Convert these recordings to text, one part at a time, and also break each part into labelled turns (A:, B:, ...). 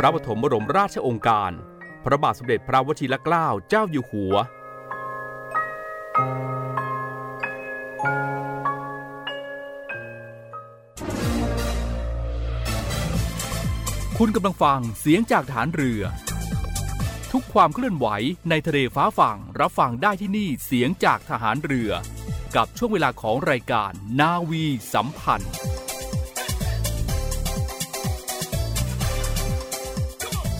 A: พระปฐมบรมราชองค์การ พระบาทสมเด็จพระวชิรเกล้าเจ้าอยู่หัว คุณกำลังฟังเสียงจากฐานเรือ ทุกความเคลื่อนไหวในทะเลฟ้าฝั่งรับฟังได้ที่นี่เสียงจากทหารเรือ กับช่วงเวลาของรายการนาวีสัมพันธ์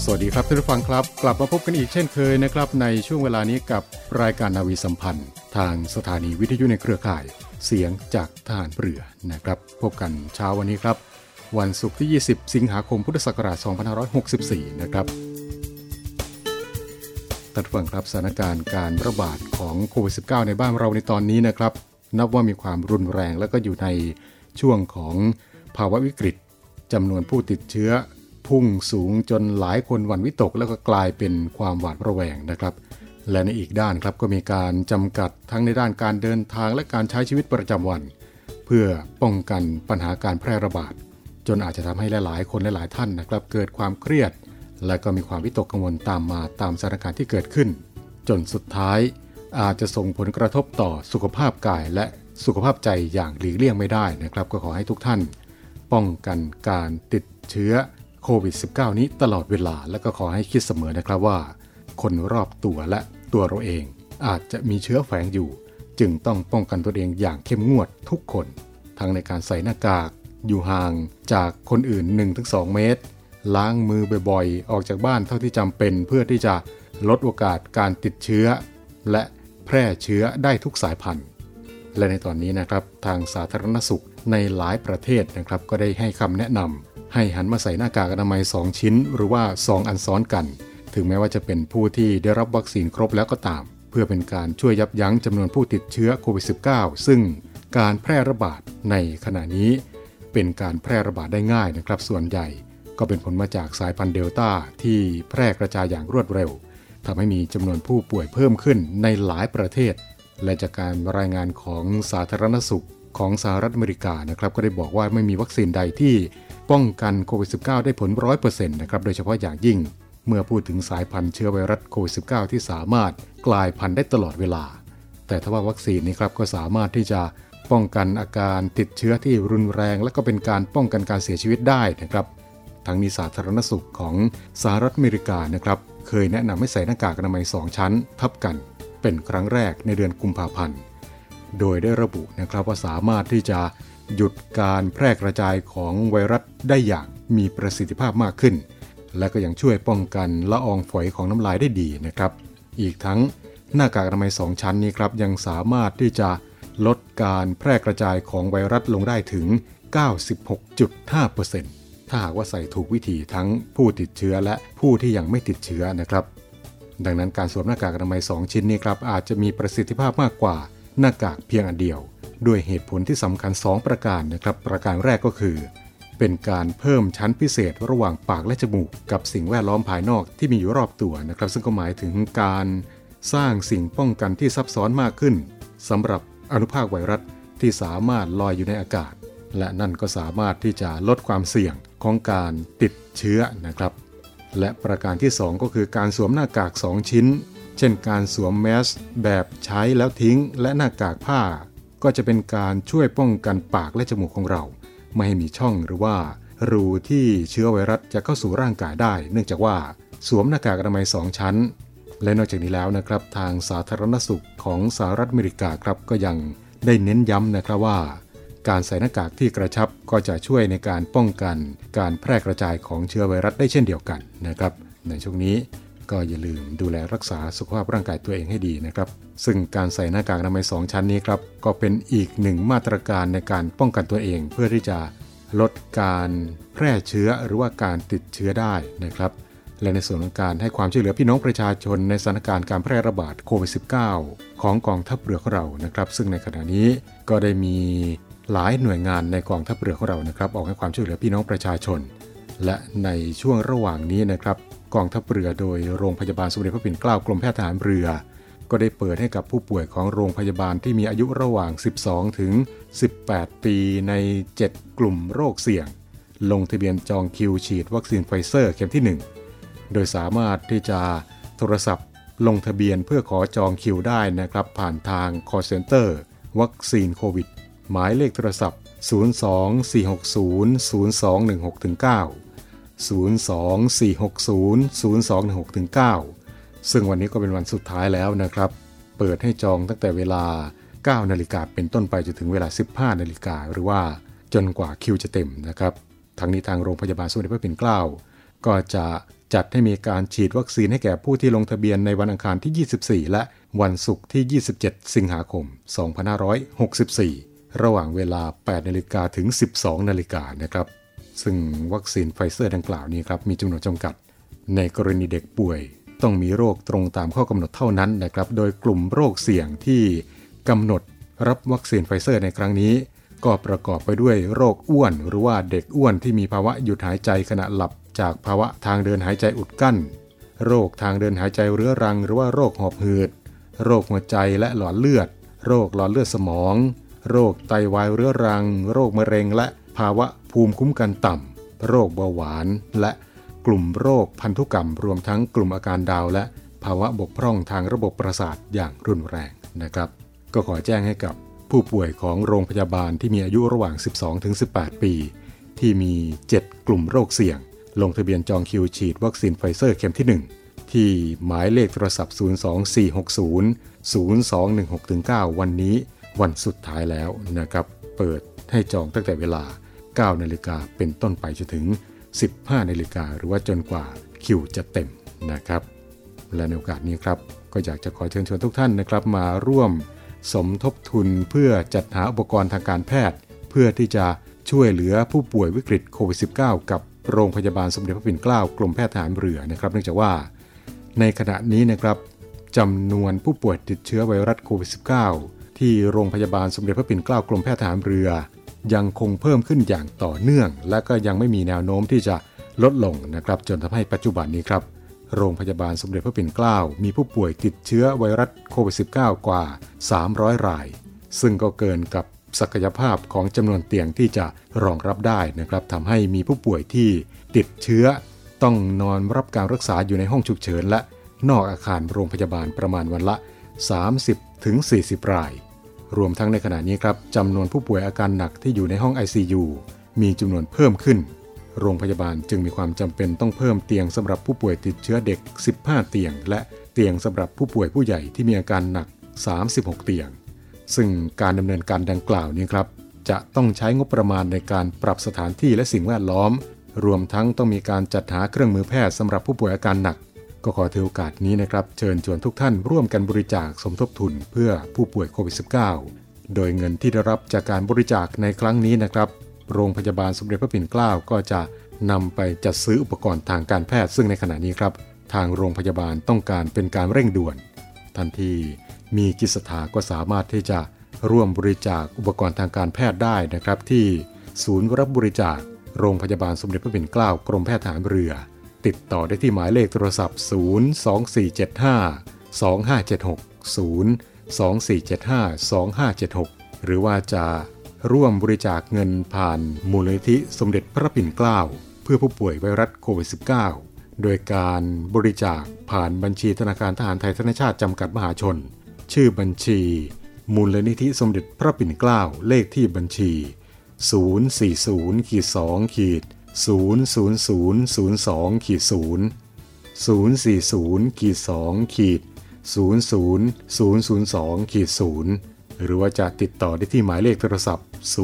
B: สวัสดีครับท่านผู้ฟังครับ กลับมาพบกันอีกเช่นเคยนะครับในช่วงเวลานี้กับรายการนาวีสัมพันธ์ ทางสถานีวิทยุในเครือข่าย เสียงจากทหารเรือนะครับ พบกันเช้าวันนี้ครับ วันศุกร์ที่ 20 สิงหาคมพุทธศักราช 2564 นะครับท่านผู้ฟังครับสถานการณ์การระบาดของโควิด -19 ในบ้านเราในตอนนี้นะครับ นับว่ามีความรุนแรงและก็อยู่ในช่วงของภาวะวิกฤตจำนวนผู้ติดเชื้อ พุ่งสูงจนหลายคนหวั่นวิตกแล้วก็กลายเป็นความหวาดระแวงนะครับ และในอีกด้านครับก็มีการจำกัดทั้งในด้านการเดินทางและการใช้ชีวิตประจำวัน เพื่อป้องกันปัญหาการแพร่ระบาด จนอาจจะทำให้หลายๆ คนหลายๆท่านนะครับ เกิดความเครียด และก็มีความวิตกกังวลตามมาตามสถานการณ์ที่เกิดขึ้น จนสุดท้ายอาจจะส่งผลกระทบต่อสุขภาพกายและสุขภาพใจอย่างหลีกเลี่ยงไม่ได้นะครับ ก็ขอให้ทุกท่าน ป้องกันการติดเชื้อ โควิด -19 นี้ตลอดเวลาและก็ขอให้คิดเสมอนะครับว่า คนรอบตัวและตัวเราเอง อาจจะมีเชื้อแฝงอยู่ จึงต้องป้องกันตัวเองอย่างเข้มงวดทุกคน ทั้งในการใส่หน้ากาก อยู่ห่างจากคนอื่น 1-2 เมตร ล้างมือบ่อยๆ ออกจากบ้านเท่าที่จำเป็นเพื่อที่จะลดโอกาสการติดเชื้อ และแพร่เชื้อได้ทุกสายพันธุ์ และในตอนนี้นะครับทางสาธารณสุขในหลายประเทศนะครับก็ได้ให้คำแนะนำ ให้หันมาใส่หน้ากากอนามัย 2 ชิ้น หรือว่า 2 อันซ้อนกัน ถึงแม้ว่าจะเป็นผู้ที่ได้รับวัคซีนครบแล้วก็ตาม เพื่อเป็นการช่วยยับยั้งจำนวนผู้ติดเชื้อโควิด -19 ซึ่งการแพร่ระบาดในขณะนี้ เป็นการแพร่ระบาดได้ง่ายนะครับ ส่วนใหญ่ ก็เป็นผลมาจากสายพันธุ์เดลต้าที่แพร่กระจายอย่างรวดเร็วทำให้มีจำนวนผู้ป่วยเพิ่มขึ้นในหลายประเทศ และจากการรายงานของสาธารณสุขของสหรัฐอเมริกานะครับ ก็ได้บอกว่าไม่มีวัคซีนใดที่ ป้องกันโควิด -19 ได้ผล100%นต์นะครับโดยเฉพาะอย่างยิ่ง เมื่อพูดถึงสายพันธุ์เชื้อไวรัสโควิด -19 ที่สามารถกลายพันธุ์ได้ตลอดเวลา แต่ถ้าว่าวัคซีนนี้ครับก็สามารถที่จะป้องกันอาการติดเชื้อที่รุนแรง และก็เป็นการป้องกันการเสียชีวิตได้นะครับทั้งนี้สาธารณสุขของสหรัฐอเมริกานะครับเคยแนะนำให้ใส่หน้ากากอนามัย 2 ชั้น ทับกันเป็นครั้งแรกในเดือนกุมภาพันธ์ โดยได้ระบุนะครับว่าสามารถที่จะ หยุดการแพร่กระจายของไวรัสได้อย่างมีประสิทธิภาพมากขึ้น และก็ยังช่วยป้องกันละอองฝอยของน้ำลายได้ดีนะครับ อีกทั้งหน้ากากอนามัย 2 ชั้นนี้ครับยังสามารถที่จะลดการแพร่กระจายของไวรัสลงได้ถึง 96.5%ถ้าหากว่าใส่ถูกวิธีทั้งผู้ติดเชื้อและผู้ที่ยังไม่ติดเชื้อนะครับ ดังนั้นการสวมหน้ากากอนามัย 2 ชิ้นนี้ครับอาจจะมีประสิทธิภาพมากกว่าหน้ากากเพียงอันเดียว ด้วยเหตุผลที่สำคัญ 2 ประการนะครับ ประการแรกก็คือ เป็นการเพิ่มชั้นพิเศษระหว่างปากและจมูก กับสิ่งแวดล้อมภายนอกที่มีอยู่รอบตัวนะครับ ซึ่งก็หมายถึงการสร้างสิ่งป้องกันที่ซับซ้อนมากขึ้นสำหรับอนุภาคไวรัสที่สามารถลอยอยู่ในอากาศ และนั่นก็สามารถที่จะลดความเสี่ยงของการติดเชื้อนะครับ และประการที่ 2 ก็คือการสวมหน้ากาก 2 ชิ้น เช่นการสวมแมสแบบใช้แล้วทิ้ง และหน้ากากผ้า ก็จะเป็นการช่วยป้องกันปากและจมูกของเรา ไม่ให้มีช่องหรือว่า รูที่เชื้อไวรัสจะเข้าสู่ร่างกายได้ เนื่องจากว่าสวมหน้ากากอนามัย 2 ชั้น และนอกจากนี้แล้วนะครับ ทางสาธารณสุขของสหรัฐอเมริกาครับก็ยังได้เน้นย้ำนะครับว่า การใส่หน้ากากที่กระชับก็จะช่วยในการป้องกัน การแพร่กระจายของเชื้อไวรัสได้เช่นเดียวกันนะครับ ในช่วงนี้ ก็อย่าลืมดูแลรักษาสุขภาพร่างกายตัวเองให้ดีนะครับ ซึ่งการใส่หน้ากากอนามัย2ชั้นนี้ครับ ก็เป็นอีกหนึ่งมาตรการในการป้องกันตัวเอง เพื่อที่จะลดการแพร่เชื้อหรือว่าการติดเชื้อได้นะครับ และในส่วนของการให้ความช่วยเหลือพี่น้องประชาชนในสถานการณ์การแพร่ระบาดโควิด -19 ของกองทัพเรือของเรานะครับ ซึ่งในขณะนี้ก็ได้มีหลายหน่วยงานในกองทัพเรือของเรานะครับ ออกให้ความช่วยเหลือพี่น้องประชาชน และในช่วงระหว่างนี้นะครับ กองทัพเรือโดยโรงพยาบาลสมเด็จพระปิ่นเกล้ากรมแพทย์ทหารเรือ ก็ได้เปิดให้กับผู้ป่วยของโรงพยาบาลที่มีอายุระหว่าง 12 ถึง 18 ปีใน 7 กลุ่มโรคเสี่ยง ลงทะเบียนจองคิวฉีดวัคซีนไฟเซอร์เข็มที่ 1 โดยสามารถที่จะโทรศัพท์ลงทะเบียนเพื่อขอจองคิวได้นะครับ ผ่านทาง call center วัคซีนโควิด หมายเลขโทรศัพท์ 02460 0216-9 02460-0216-9 ซึ่งวันนี้ก็เป็นวันสุดท้ายแล้วนะครับ เปิดให้จองตั้งแต่เวลา 9 นาฬิกาเป็นต้นไปจนถึงเวลา 15 นาฬิกาหรือว่าจนกว่าคิวจะเต็มนะครับทั้งนี้ทางโรงพยาบาลสมเด็จพระปิ่นเกล้า ก็จะจัดให้มีการฉีดวัคซีนให้แก่ผู้ที่ลงทะเบียนในวันอังคารที่ 24 และวันศุกร์ที่ 27 สิงหาคม 2564 ระหว่างเวลา 8 นาฬิกาถึง 12 นาฬิกานะครับ ซึ่งวัคซีนไฟเซอร์ดังกล่าวนี้ครับมีจำนวนจำกัด ในกรณีเด็กป่วย ต้องมีโรคตรงตามข้อกำหนดเท่านั้นนะครับ โดยกลุ่มโรคเสี่ยงที่กำหนดรับวัคซีนไฟเซอร์ในครั้งนี้ ก็ประกอบไปด้วยโรคอ้วน หรือว่าเด็กอ้วนที่มีภาวะหยุดหายใจขณะหลับ จากภาวะทางเดินหายใจอุดกั้น โรคทางเดินหายใจเรื้อรัง หรือว่าโรคหอบหืด โรคหัวใจและหลอดเลือด โรคหลอดเลือดสมอง โรคไตวายเรื้อรัง โรคมะเร็งและ ภาวะภูมิคุ้มกันต่ำ โรคเบาหวาน และกลุ่มโรคพันธุกรรม รวมทั้งกลุ่มอาการดาวน์ และภาวะบกพร่องทางระบบประสาทอย่างรุนแรงนะครับ ก็ขอแจ้งให้กับผู้ป่วยของโรงพยาบาลที่มีอายุระหว่าง 12-18 ปี ที่มี 7 กลุ่มโรคเสี่ยง ลงทะเบียนจองคิวฉีดวัคซีนไฟเซอร์เข็มที่ 1 ที่หมายเลขโทรศัพท์ 02460 02169 วันนี้วันสุดท้ายแล้วนะครับ เปิดให้จองตั้งแต่เวลา 9นาฬิกาเป็นต้นไปจนถึง 15นาฬิกาหรือว่าจนกว่าคิวจะเต็มนะครับ และในโอกาสนี้ครับ ก็อยากจะขอเชิญชวนทุกท่านนะครับ มาร่วมสมทบทุนเพื่อจัดหาอุปกรณ์ทางการแพทย์ เพื่อที่จะช่วยเหลือผู้ป่วยวิกฤตโควิด -19 กับโรงพยาบาลสมเด็จพระปิ่นเกล้ากรมแพทย์ทหารเรือนะครับ เนื่องจากว่า ในขณะนี้นะครับจำนวนผู้ป่วยติดเชื้อไวรัสโควิด -19 ที่โรงพยาบาลสมเด็จพระปิ่นเกล้ากรมแพทย์ทหารเรือ ยังคงเพิ่มขึ้นอย่างต่อเนื่อง และก็ยังไม่มีแนวโน้มที่จะลดลงนะครับจนทำให้ปัจจุบันนี้ครับ โรงพยาบาลสมเด็จพระปิ่นเกล้ามีผู้ป่วยติดเชื้อไวรัสโควิด -19 กว่า 300 ราย ซึ่งก็เกินกับศักยภาพของจำนวนเตียงที่จะรองรับได้นะครับทำให้มีผู้ป่วยที่ติดเชื้อ ต้องนอนรับการรักษาอยู่ในห้องฉุกเฉิน และนอกอาคารโรงพยาบาลประมาณวันละ 30-40 ราย รวมทั้งในขณะนี้ครับจำนวนผู้ป่วยอาการหนักที่อยู่ในห้อง ICU มีจำนวนเพิ่มขึ้น โรงพยาบาลจึงมีความจำเป็นต้องเพิ่มเตียงสำหรับผู้ป่วยติดเชื้อเด็ก 15 เตียง และเตียงสำหรับผู้ป่วยผู้ใหญ่ที่มีอาการหนัก 36 เตียง ซึ่งการดำเนินการดังกล่าวนี้ครับ จะต้องใช้งบประมาณในการปรับสถานที่และสิ่งแวดล้อม รวมทั้งต้องมีการจัดหาเครื่องมือแพทย์สำหรับผู้ป่วยอาการหนัก ก็ขอถือโอกาสนี้นะครับ เชิญชวนทุกท่านร่วมกันบริจาคสมทบทุนเพื่อผู้ป่วยโควิด -19 โดยเงินที่ได้รับจากการบริจาคในครั้งนี้นะครับ โรงพยาบาลสมเด็จพระปิ่นเกล้าก็จะนำไปจัดซื้ออุปกรณ์ทางการแพทย์ซึ่งในขณะนี้ครับ ทางโรงพยาบาลต้องการเป็นการเร่งด่วน ทันทีมีจิตศรัทธาก็สามารถที่จะร่วมบริจาคอุปกรณ์ทางการแพทย์ได้นะครับ ที่ศูนย์รับบริจาคโรงพยาบาลสมเด็จพระปิ่นเกล้ากรมแพทย์ทหารเรือ ติดต่อได้ที่หมายเลขโทรศัพท์ 02475 2576 02475 2576 หรือว่าจะร่วมบริจาคเงินผ่านมูลนิธิสมเด็จพระปิ่นเกล้าเพื่อผู้ป่วยไวรัสโควิด -19 โดยการบริจาคผ่านบัญชีธนาคารทหารไทยธนชาติจำกัดมหาชน ชื่อบัญชี มูลนิธิสมเด็จพระปิ่นเกล้าเลขที่บัญชี 0 0 0 0 2ขีด0 040ขีด2ขีด00002ขีด0หรือว่าจะติดต่อได้ที่หมายเลขโทรศัพท์ 0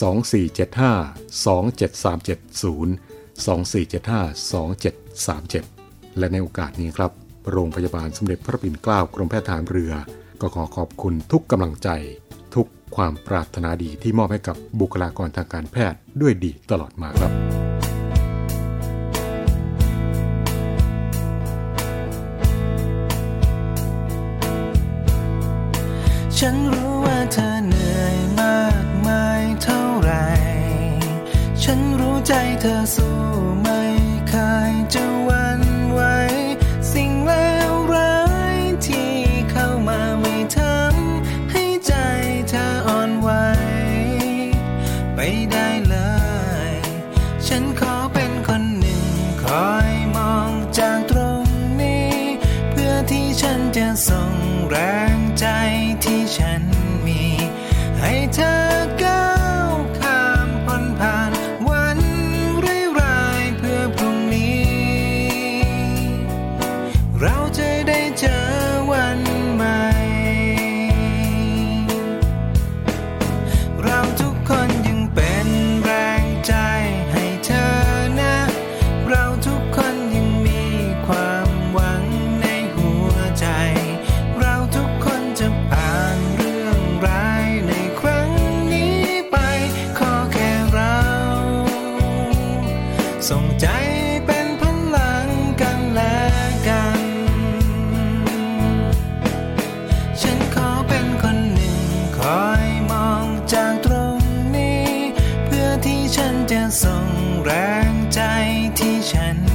B: 2475 2737 0 2475 2737 และในโอกาสนี้ครับ โรงพยาบาลสมเด็จพระปิ่นเกล้ากรมแพทย์ทหารเรือ ก็ขอขอบคุณทุกกำลังใจ ความปรารถนาดีที่มอบให้กับบุคลากรทางการแพทย์ด้วยดีตลอดมาครับ
C: ฉันรู้ว่าเธอเหนื่อยมากมายเท่าไร ฉันรู้ใจเธอสู้ไม่เคยจะ ส่งแรงใจที่ฉัน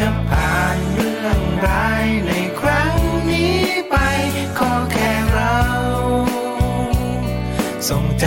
C: จะผ่านเรื่องร้ายในครั้งนี้ไป ขอแค่เรา ส่งใจ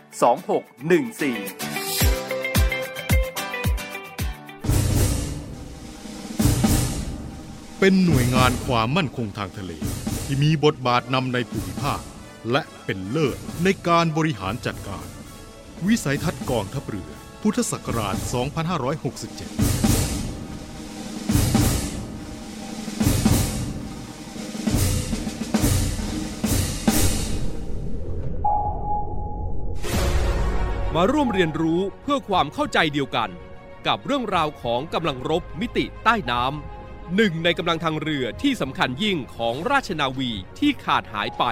A: 2614
D: เป็นหน่วยงานความมั่นคงทางทะเล ที่มีบทบาทนำในภูมิภาค และเป็นเลิศในการบริหารจัดการ วิสัยทัศน์กองทัพเรือ พุทธศักราช 2567
E: มาร่วมเรียนรู้เพื่อความเข้าใจเดียวกัน กับเรื่องราวของกำลังรบมิติใต้น้ำหนึ่งในกำลังทางเรือที่สำคัญยิ่งของราชนาวีที่ขาดหายไป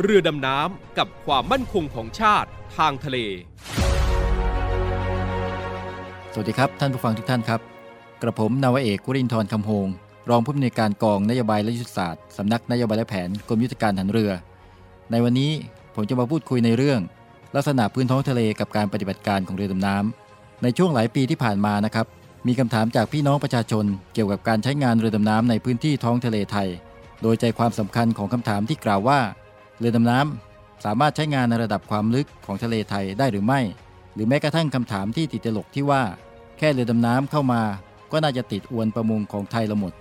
E: เรือดำน้ำกับความมั่นคงของชาติทางทะเล
F: สวัสดีครับ ท่านผู้ฟังทุกท่านครับ กระผมนาวเอกวรินทร์คำโฮงรองผู้อำนวยการกองนโยบายและยุทธศาสตร์สำนักนโยบายและแผนกรมยุทธการทหารเรือ ในวันนี้ผมจะมาพูดคุยในเรื่อง ลักษณะพื้นท้องทะเลกับการปฏิบัติการของเรือดำน้ำในช่วงหลายปีที่ผ่านมานะครับมีคำถามจากพี่น้องประชาชน เกี่ยวกับการใช้งานเรือดำน้ำในพื้นที่ท้องทะเลไทย โดยใจความสำคัญของคำถามที่กล่าวว่า เรือดำน้ำสามารถใช้งานในระดับความลึกของทะเลไทยได้หรือไม่ หรือแม้กระทั่งคำถามที่ติดตลกที่ว่า แค่เรือดำน้ำเข้ามา ก็น่าจะติดอวนประมงของไทยเราหมด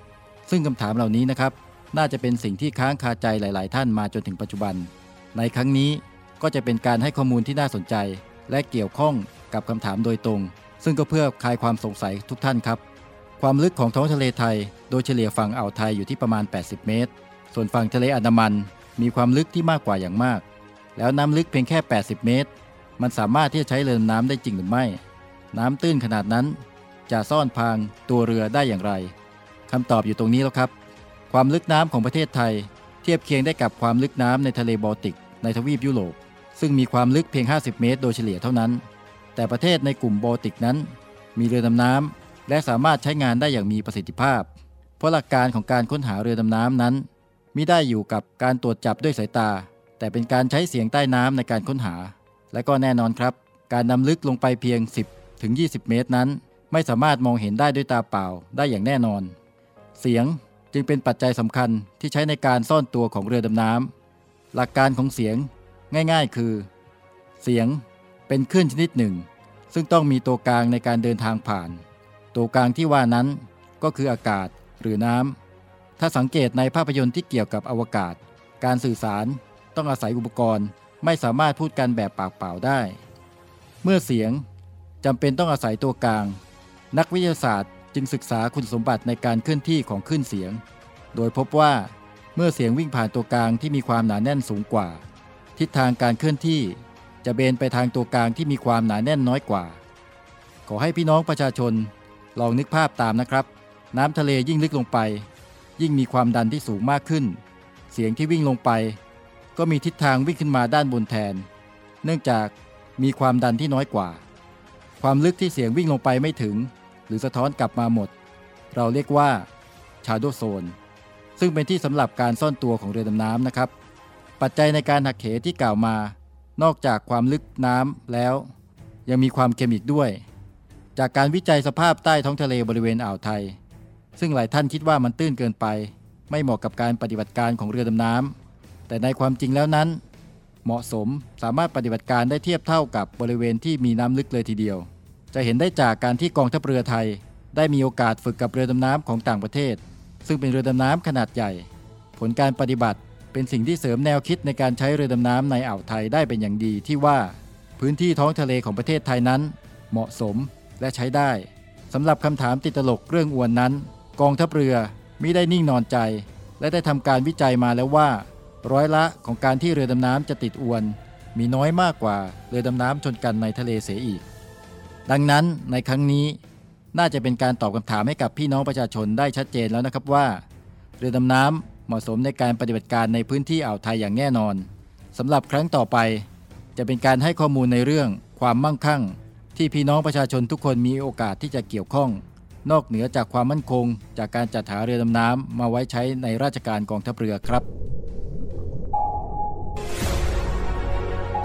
F: ซึ่งคำถามเหล่านี้นะครับน่าจะเป็นสิ่งที่ค้างคาใจหลาย ๆ ท่านมาจนถึงปัจจุบัน ในครั้งนี้ ก็จะเป็นการให้ข้อมูลที่น่าสนใจ และเกี่ยวข้องกับคำถามโดยตรง ซึ่งก็เพื่อคลายความสงสัยทุกท่านครับ ความลึกของท้องทะเลไทย โดยเฉลี่ยฝั่งอ่าวไทยอยู่ที่ประมาณ 80 เมตร ส่วนฝั่งทะเลอันดามัน มีความลึกที่มากกว่าอย่างมาก แล้วน้ำลึกเพียงแค่ 80 เมตร มันสามารถที่จะใช้เรือน้ำได้จริงหรือไม่ น้ำตื้นขนาดนั้น จะซ่อนพางตัวเรือได้อย่างไรคำตอบอยู่ตรงนี้แล้วครับ ความลึกน้ำของประเทศไทย เทียบเคียงได้กับความลึกน้ำในทะเลบอลติกในทวีปยุโรป ซึ่งมีความลึกเพียง 50 เมตรโดยเฉลี่ยเท่านั้น แต่ประเทศในกลุ่มโบลติกนั้น มีเรือดำน้ำและสามารถใช้งานได้อย่างมีประสิทธิภาพ เพราะหลักการของการค้นหาเรือดำน้ำนั้นมิได้อยู่กับการตรวจจับด้วยสายตา แต่เป็นการใช้เสียงใต้น้ำในการค้นหา และก็แน่นอนครับ การนำลึกลงไปเพียง 10 ถึง 20 เมตรนั้น ไม่สามารถมองเห็นได้ด้วยตาเปล่าได้อย่างแน่นอน เสียงจึงเป็นปัจจัยสำคัญที่ใช้ในการซ่อนตัวของเรือดำน้ำหลักการของเสียง ง่ายๆ คือ เสียงเป็นคลื่นชนิดหนึ่ง ซึ่งต้องมีตัวกลางในการเดินทางผ่าน ตัวกลางที่ว่านั้นก็คืออากาศหรือน้ำ ถ้าสังเกตในภาพยนตร์ที่เกี่ยวกับอวกาศ การสื่อสารต้องอาศัยอุปกรณ์ไม่สามารถพูดกันแบบปากเปล่าได้ เมื่อเสียงจำเป็นต้องอาศัยตัวกลาง นักวิทยาศาสตร์จึงศึกษาคุณสมบัติในการเคลื่อนที่ของคลื่นเสียง โดยพบว่าเมื่อเสียงวิ่งผ่านตัวกลางที่มีความหนาแน่นสูงกว่า ทิศทางการเคลื่อนที่จะเบนไปทางตัวกลางที่มีความหนาแน่นน้อยกว่า ขอให้พี่น้องประชาชนลองนึกภาพตามนะครับ น้ำทะเลยิ่งลึกลงไป ยิ่งมีความดันที่สูงมากขึ้น เสียงที่วิ่งลงไป ก็มีทิศทางวิ่งขึ้นมาด้านบนแทน เนื่องจากมีความดันที่น้อยกว่า ความลึกที่เสียงวิ่งลงไปไม่ถึง หรือสะท้อนกลับมาหมด เราเรียกว่าชาโดโซนซึ่งเป็นที่สำหรับการซ่อนตัวของเรือดำน้ำนะครับ ปัจจัยในการหักเหที่กล่าวมา นอกจากความลึกน้ำแล้ว ยังมีความเค็มอีกด้วย จากการวิจัยสภาพใต้ท้องทะเลบริเวณอ่าวไทย ซึ่งหลายท่านคิดว่ามันตื้นเกินไป ไม่เหมาะกับการปฏิบัติการของเรือดำน้ำแต่ในความจริงแล้วนั้น เหมาะสมสามารถปฏิบัติการได้เทียบเท่ากับบริเวณที่มีน้ำลึกเลยทีเดียว จะเห็นได้จากการที่กองทัพเรือไทย ได้มีโอกาสฝึกกับเรือดำน้ำของต่างประเทศ ซึ่งเป็นเรือดำน้ำขนาดใหญ่ ผลการปฏิบัติ เป็นสิ่งที่เสริมแนวคิดในการใช้เรือดำน้ำในอ่าวไทยได้เป็นอย่างดีที่ว่า พื้นที่ท้องทะเลของประเทศไทยนั้น เหมาะสมและใช้ได้สำหรับคำถามติดตลกเรื่องอวนนั้น กองทัพเรือมิได้นิ่งนอนใจ และได้ทำการวิจัยมาแล้วว่า ร้อยละของการที่เรือดำน้ำจะติดอวน มีน้อยมากกว่าเรือดำน้ำชนกันในทะเลเสียอีก ดังนั้นในครั้งนี้น่าจะเป็นการตอบคำถามให้กับพี่น้องประชาชนได้ชัดเจนแล้วนะครับว่า เรือดำน้ำ เหมาะสมในการปฏิบัติการในพื้นที่อ่าวไทยอย่างแน่นอนสำหรับครั้งต่อไป จะเป็นการให้ข้อมูลในเรื่องความมั่งคั่ง ที่พี่น้องประชาชนทุกคนมีโอกาสที่จะเกี่ยวข้อง นอกเหนือจากความมั่นคง จากการจัดหาเรือดำน้ำมาไว้ใช้ในราชการกองทัพเรือครับ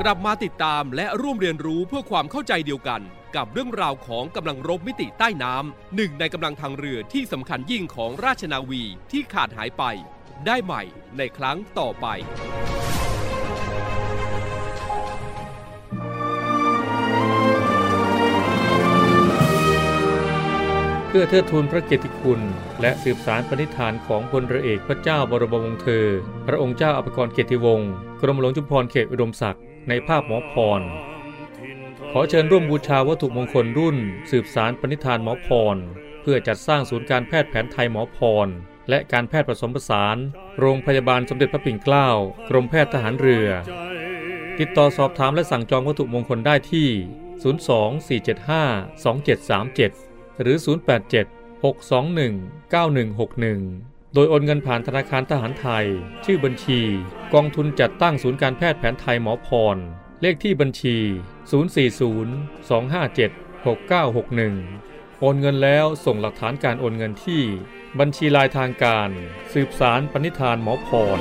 E: กลับมาติดตามและร่วมเรียนรู้เพื่อความเข้าใจเดียวกัน กับเรื่องราวของกำลังรบมิติใต้น้ำหนึ่งในกำลังทางเรือที่สำคัญยิ่งของราชนาวีที่ขาดหายไป ได้ใหม่ในครั้งต่อไป
G: เพื่อเทิดทูนพระเกียรติคุณ และสืบสารปณิธานของพลเรือเอกพระเจ้าบรมวงศ์เธอ พระองค์เจ้าอภิกรเกียรติวงศ์กรมหลวงจุฬาภรณ์เขตอุดมศักดิ์ในภาพหมอพร ขอเชิญร่วมบูชาวัตถุมงคลรุ่น สืบสารปณิธานหมอพร เพื่อจัดสร้างศูนย์การแพทย์แผนไทยหมอพร และการแพทย์ผสมผสาน โรงพยาบาลสมเด็จพระปิ่นเกล้ากรมแพทย์ทหารเรือ ติดต่อสอบถามและสั่งจองวัตถุมงคลได้ที่ 024752737 หรือ 087 621 9161 โดยโอนเงินผ่านธนาคารทหารไทย ชื่อบัญชี กองทุนจัดตั้งศูนย์การแพทย์แผนไทยหมอพร เลขที่บัญชี 040 257 6961 โอนเงินแล้วส่งหลักฐานการโอนเงินที่ บัญชีลายทางการ สืบสารปณิธานหมอพร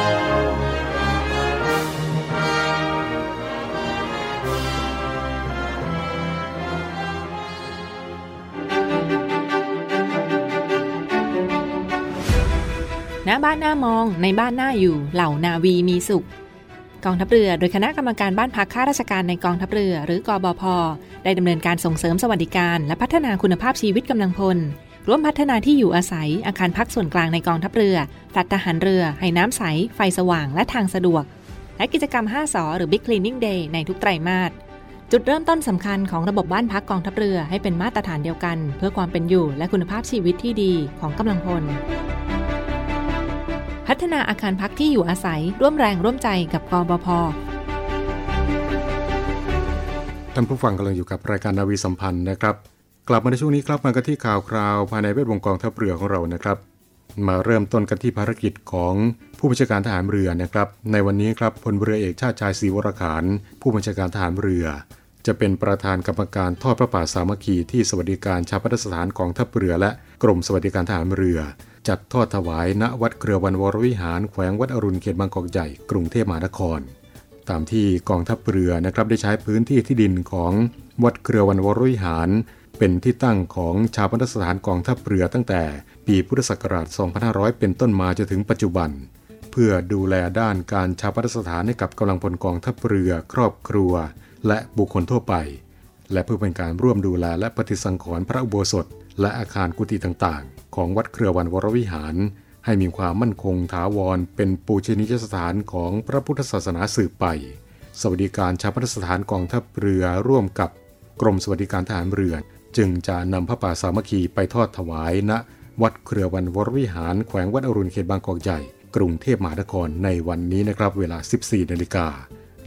H: บ้านหน้ามอง ในบ้านหน้าอยู่ เหล่านาวีมีสุข กองทัพเรือ โดยคณะกรรมการบ้านพักข้าราชการในกองทัพเรือ หรือกอบพได้ดำเนินการส่งเสริมสวัสดิการ และพัฒนาคุณภาพชีวิตกำลังพลร่วมพัฒนาที่อยู่อาศัย อาคารพักส่วนกลางในกองทัพเรือแฟลตทหารเรือ ให้น้ำใส ไฟสว่าง และทางสะดวก และกิจกรรม 5สอหรือ Big Cleaning Day ในทุกไตรมาส จุดเริ่มต้นสำคัญของระบบบ้านพักกองทัพเรือให้เป็นมาตรฐานเดียวกัน เพื่อความเป็นอยู่และคุณภาพชีวิตที่ดีของกำลังพล พัฒนาอาคารพักที่อยู่อาศัยร่วมแรงร่วมใจกับกบพ
B: ท่านผู้ฟังกำลังอยู่กับรายการนาวีสัมพันธ์นะครับ กลับมาในช่วงนี้ครับมากันที่ข่าวคราวภายในเวทวงกองทัพเรือของเรานะครับ มาเริ่มต้นกันที่ภารกิจของผู้บัญชาการทหารเรือนะครับ ในวันนี้ครับพลเรือเอกชาติชายศรีวรขานผู้บัญชาการทหารเรือ จะเป็นประธานกรรมการทอดพระป่าสามัคคีที่สวัสดิการชาปนสถานกองทัพเรือ และกรมสวัสดิการทหารเรือ จัดทอดถวายณวัดเครือวันวรวิหารแขวงวัดอรุณเขตบางกอกใหญ่กรุงเทพมหานคร ตามที่กองทัพเรือนะครับได้ใช้พื้นที่ที่ดินของวัดเครือวันวรวิหาร เป็นที่ตั้งของชาปนสถานกองทัพเรือตั้งแต่ปีพุทธศักราช 2500 เป็นต้นมาจนถึงปัจจุบัน เพื่อดูแลด้านการชาปนสถานให้กับกำลังพลกองทัพเรือ ครอบครัว และบุคคลทั่วไป และเพื่อเป็นการร่วมดูแลและปฏิสังขรณ์พระอุโบสถ และอาคารกุฏิต่างๆ ของวัดเครือวันวรวิหาร ให้มีความมั่นคงถาวร เป็นปูชนียสถานของพระพุทธศาสนาสืบไป สวัสดิการชาปนสถานกองทัพเรือร่วมกับกรมสวัสดิการทหารเรือ จึงจะนำพระป่าสามัคคีไปทอดถวายณวัดเครือวันวรวิหารแขวงวัดอรุณเขตบางกอกใหญ่ กรุงเทพมหานครในวันนี้นะครับ เวลา 14นาฬิกา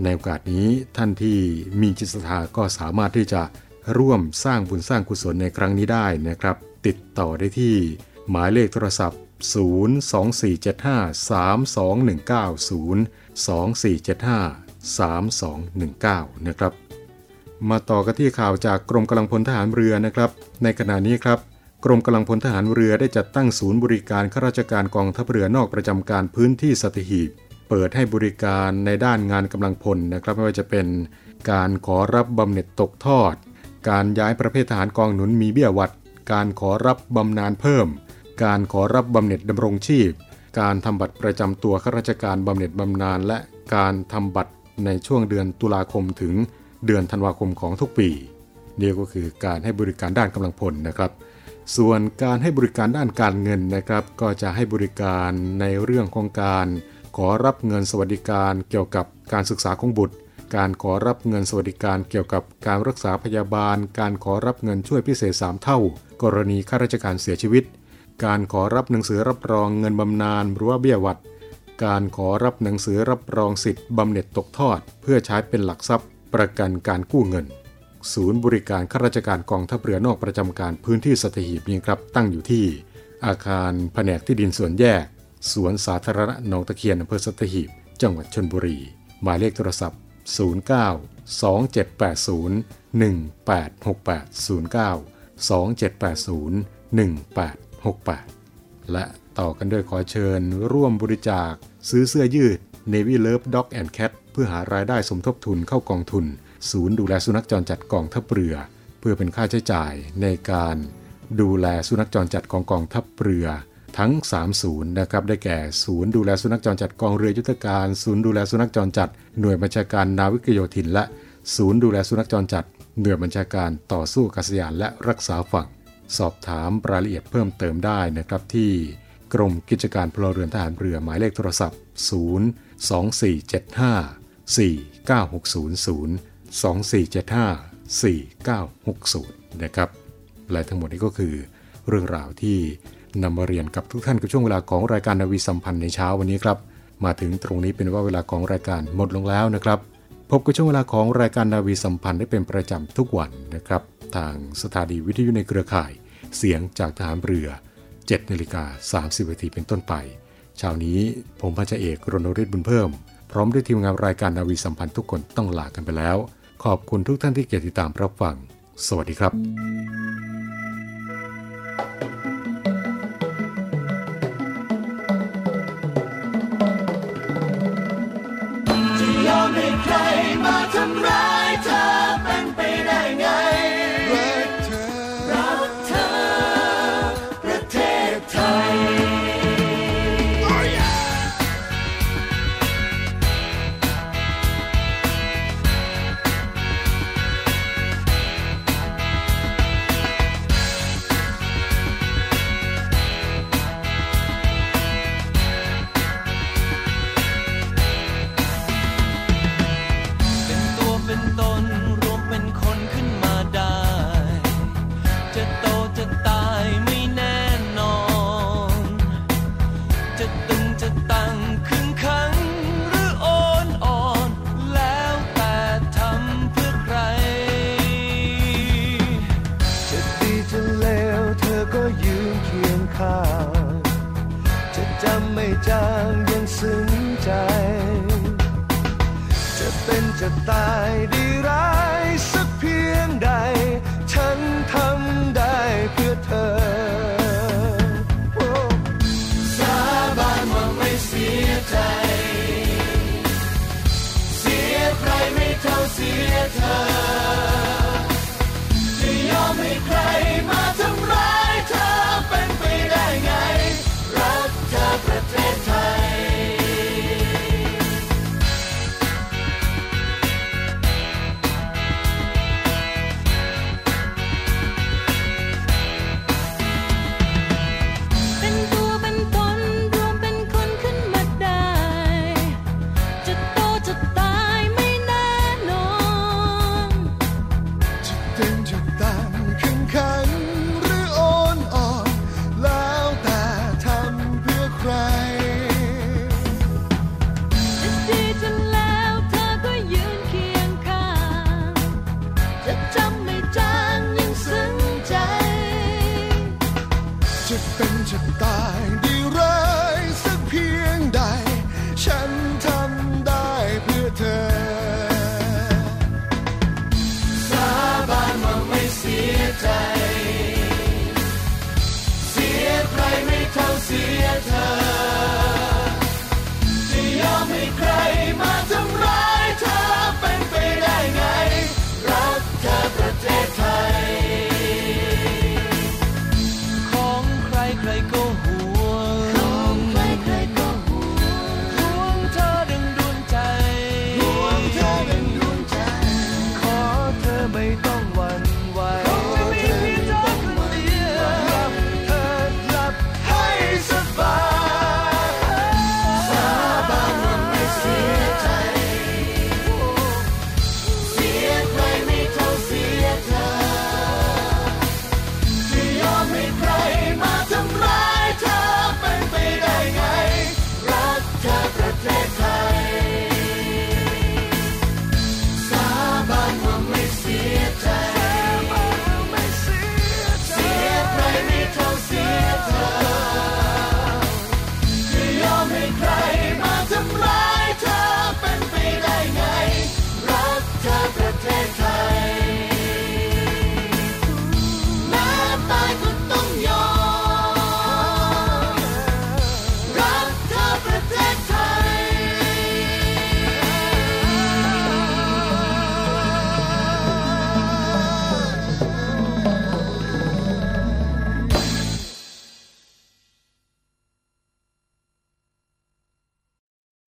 B: ในโอกาสนี้ท่านที่มีจิตศรัทธาก็สามารถที่จะร่วมสร้างบุญสร้างกุศลในครั้งนี้ได้นะครับ ติดต่อได้ที่หมายเลขโทรศัพท์ 024753219 024753219 นะครับ มาต่อกันที่ข่าวจากกรมกำลังพลทหารเรือนะครับ ในขณะนี้ครับ กรมกำลังพลทหารเรือได้จัดตั้งศูนย์บริการข้าราชการกองทัพเรือนอกประจำการพื้นที่สัตหีบ เปิดให้บริการในด้านงานกำลังพลนะครับไม่ว่าจะเป็นการขอรับบำเหน็จตกทอด การย้ายประเภททหารกองหนุนมีเบี้ยวัด การขอรับบำนาญเพิ่ม การขอรับบำเหน็จดำรงชีพ การทำบัตรประจำตัวข้าราชการบำเหน็จบำนาญและการทำบัตรในช่วงเดือนตุลาคมถึงเดือนธันวาคมของทุกปีนี่ก็คือการให้บริการด้านกำลังพลนะครับ ส่วนการให้บริการด้านการเงินนะครับ ก็จะให้บริการในเรื่องของการ ขอรับเงินสวัสดิการเกี่ยวกับการศึกษาของบุตร การขอรับเงินสวัสดิการเกี่ยวกับการรักษาพยาบาล การขอรับเงินช่วยพิเศษ 3 เท่า กรณีข้าราชการเสียชีวิต การขอรับหนังสือรับรองเงินบำนาญหรือว่าเบี้ยหวัดการขอรับหนังสือรับรองสิทธิ์บำเหน็จตกทอด เพื่อใช้เป็นหลักทรัพย์ ประกันการกู้เงิน ศูนย์บริการข้าราชการกองทัพเรือนอกประจำการพื้นที่สัตหีบนี่ครับตั้งอยู่ที่ อาคารแผนกที่ดินส่วนแยก สวนสาธารณะหนองตะเคียนอำเภอสัตหีบ จังหวัดชนบุรี หมายเลขโทรศัพท์ 09 2780 1868 09 2780 1868 และต่อกันด้วยขอเชิญร่วมบริจาค ซื้อเสื้อยืด Navy Love Dog and Cat เพื่อหารายได้สมทบทุนเข้ากองทุน ศูนย์ดูแลสุนัขจรจัดกองทัพเรือ เพื่อเป็นค่าใช้จ่ายในการดูแลสุนัขจรจัดของกองทัพเรือ ทั้ง 3 ศูนย์นะครับได้แก่ศูนย์ดูแลสุนัขจรจัดกองเรือยุทธการ ศูนย์ดูแลสุนัขจรจัด หน่วยบัญชาการนาวิกโยธิน และศูนย์ดูแลสุนัขจรจัด หน่วยบัญชาการต่อสู้กัษยานและรักษาฝั่ง สอบถามรายละเอียดเพิ่มเติมได้นะครับที่กรมกิจการพลเรือนทหารเรือหมายเลขโทรศัพท์ 0 2475 4960 2475 4960 นะครับ และทั้งหมดนี้ก็คือเรื่องราวที่ นำมาเรียนกับทุกท่านกับช่วงเวลาของรายการนาวีสัมพันธ์ในเช้าวันนี้ครับ มาถึงตรงนี้เป็นว่าเวลาของรายการหมดลงแล้วนะครับ พบกับช่วงเวลาของรายการนาวีสัมพันธ์ได้เป็นประจำทุกวันนะครับ ทางสถานีวิทยุในเครือข่าย เสียงจากทหารเรือ 7นาฬิกา30นาทีเป็นต้นไป เช้านี้ผมพันจาเอกรณฤทธิ์บุญเพิ่ม พร้อมด้วยทีมงานรายการนาวีสัมพันธ์ทุกคนต้องลากันไปแล้ว ขอบคุณทุกท่านที่เกียรติตามรับฟัง สวัสดีครับ
I: ม 跟着大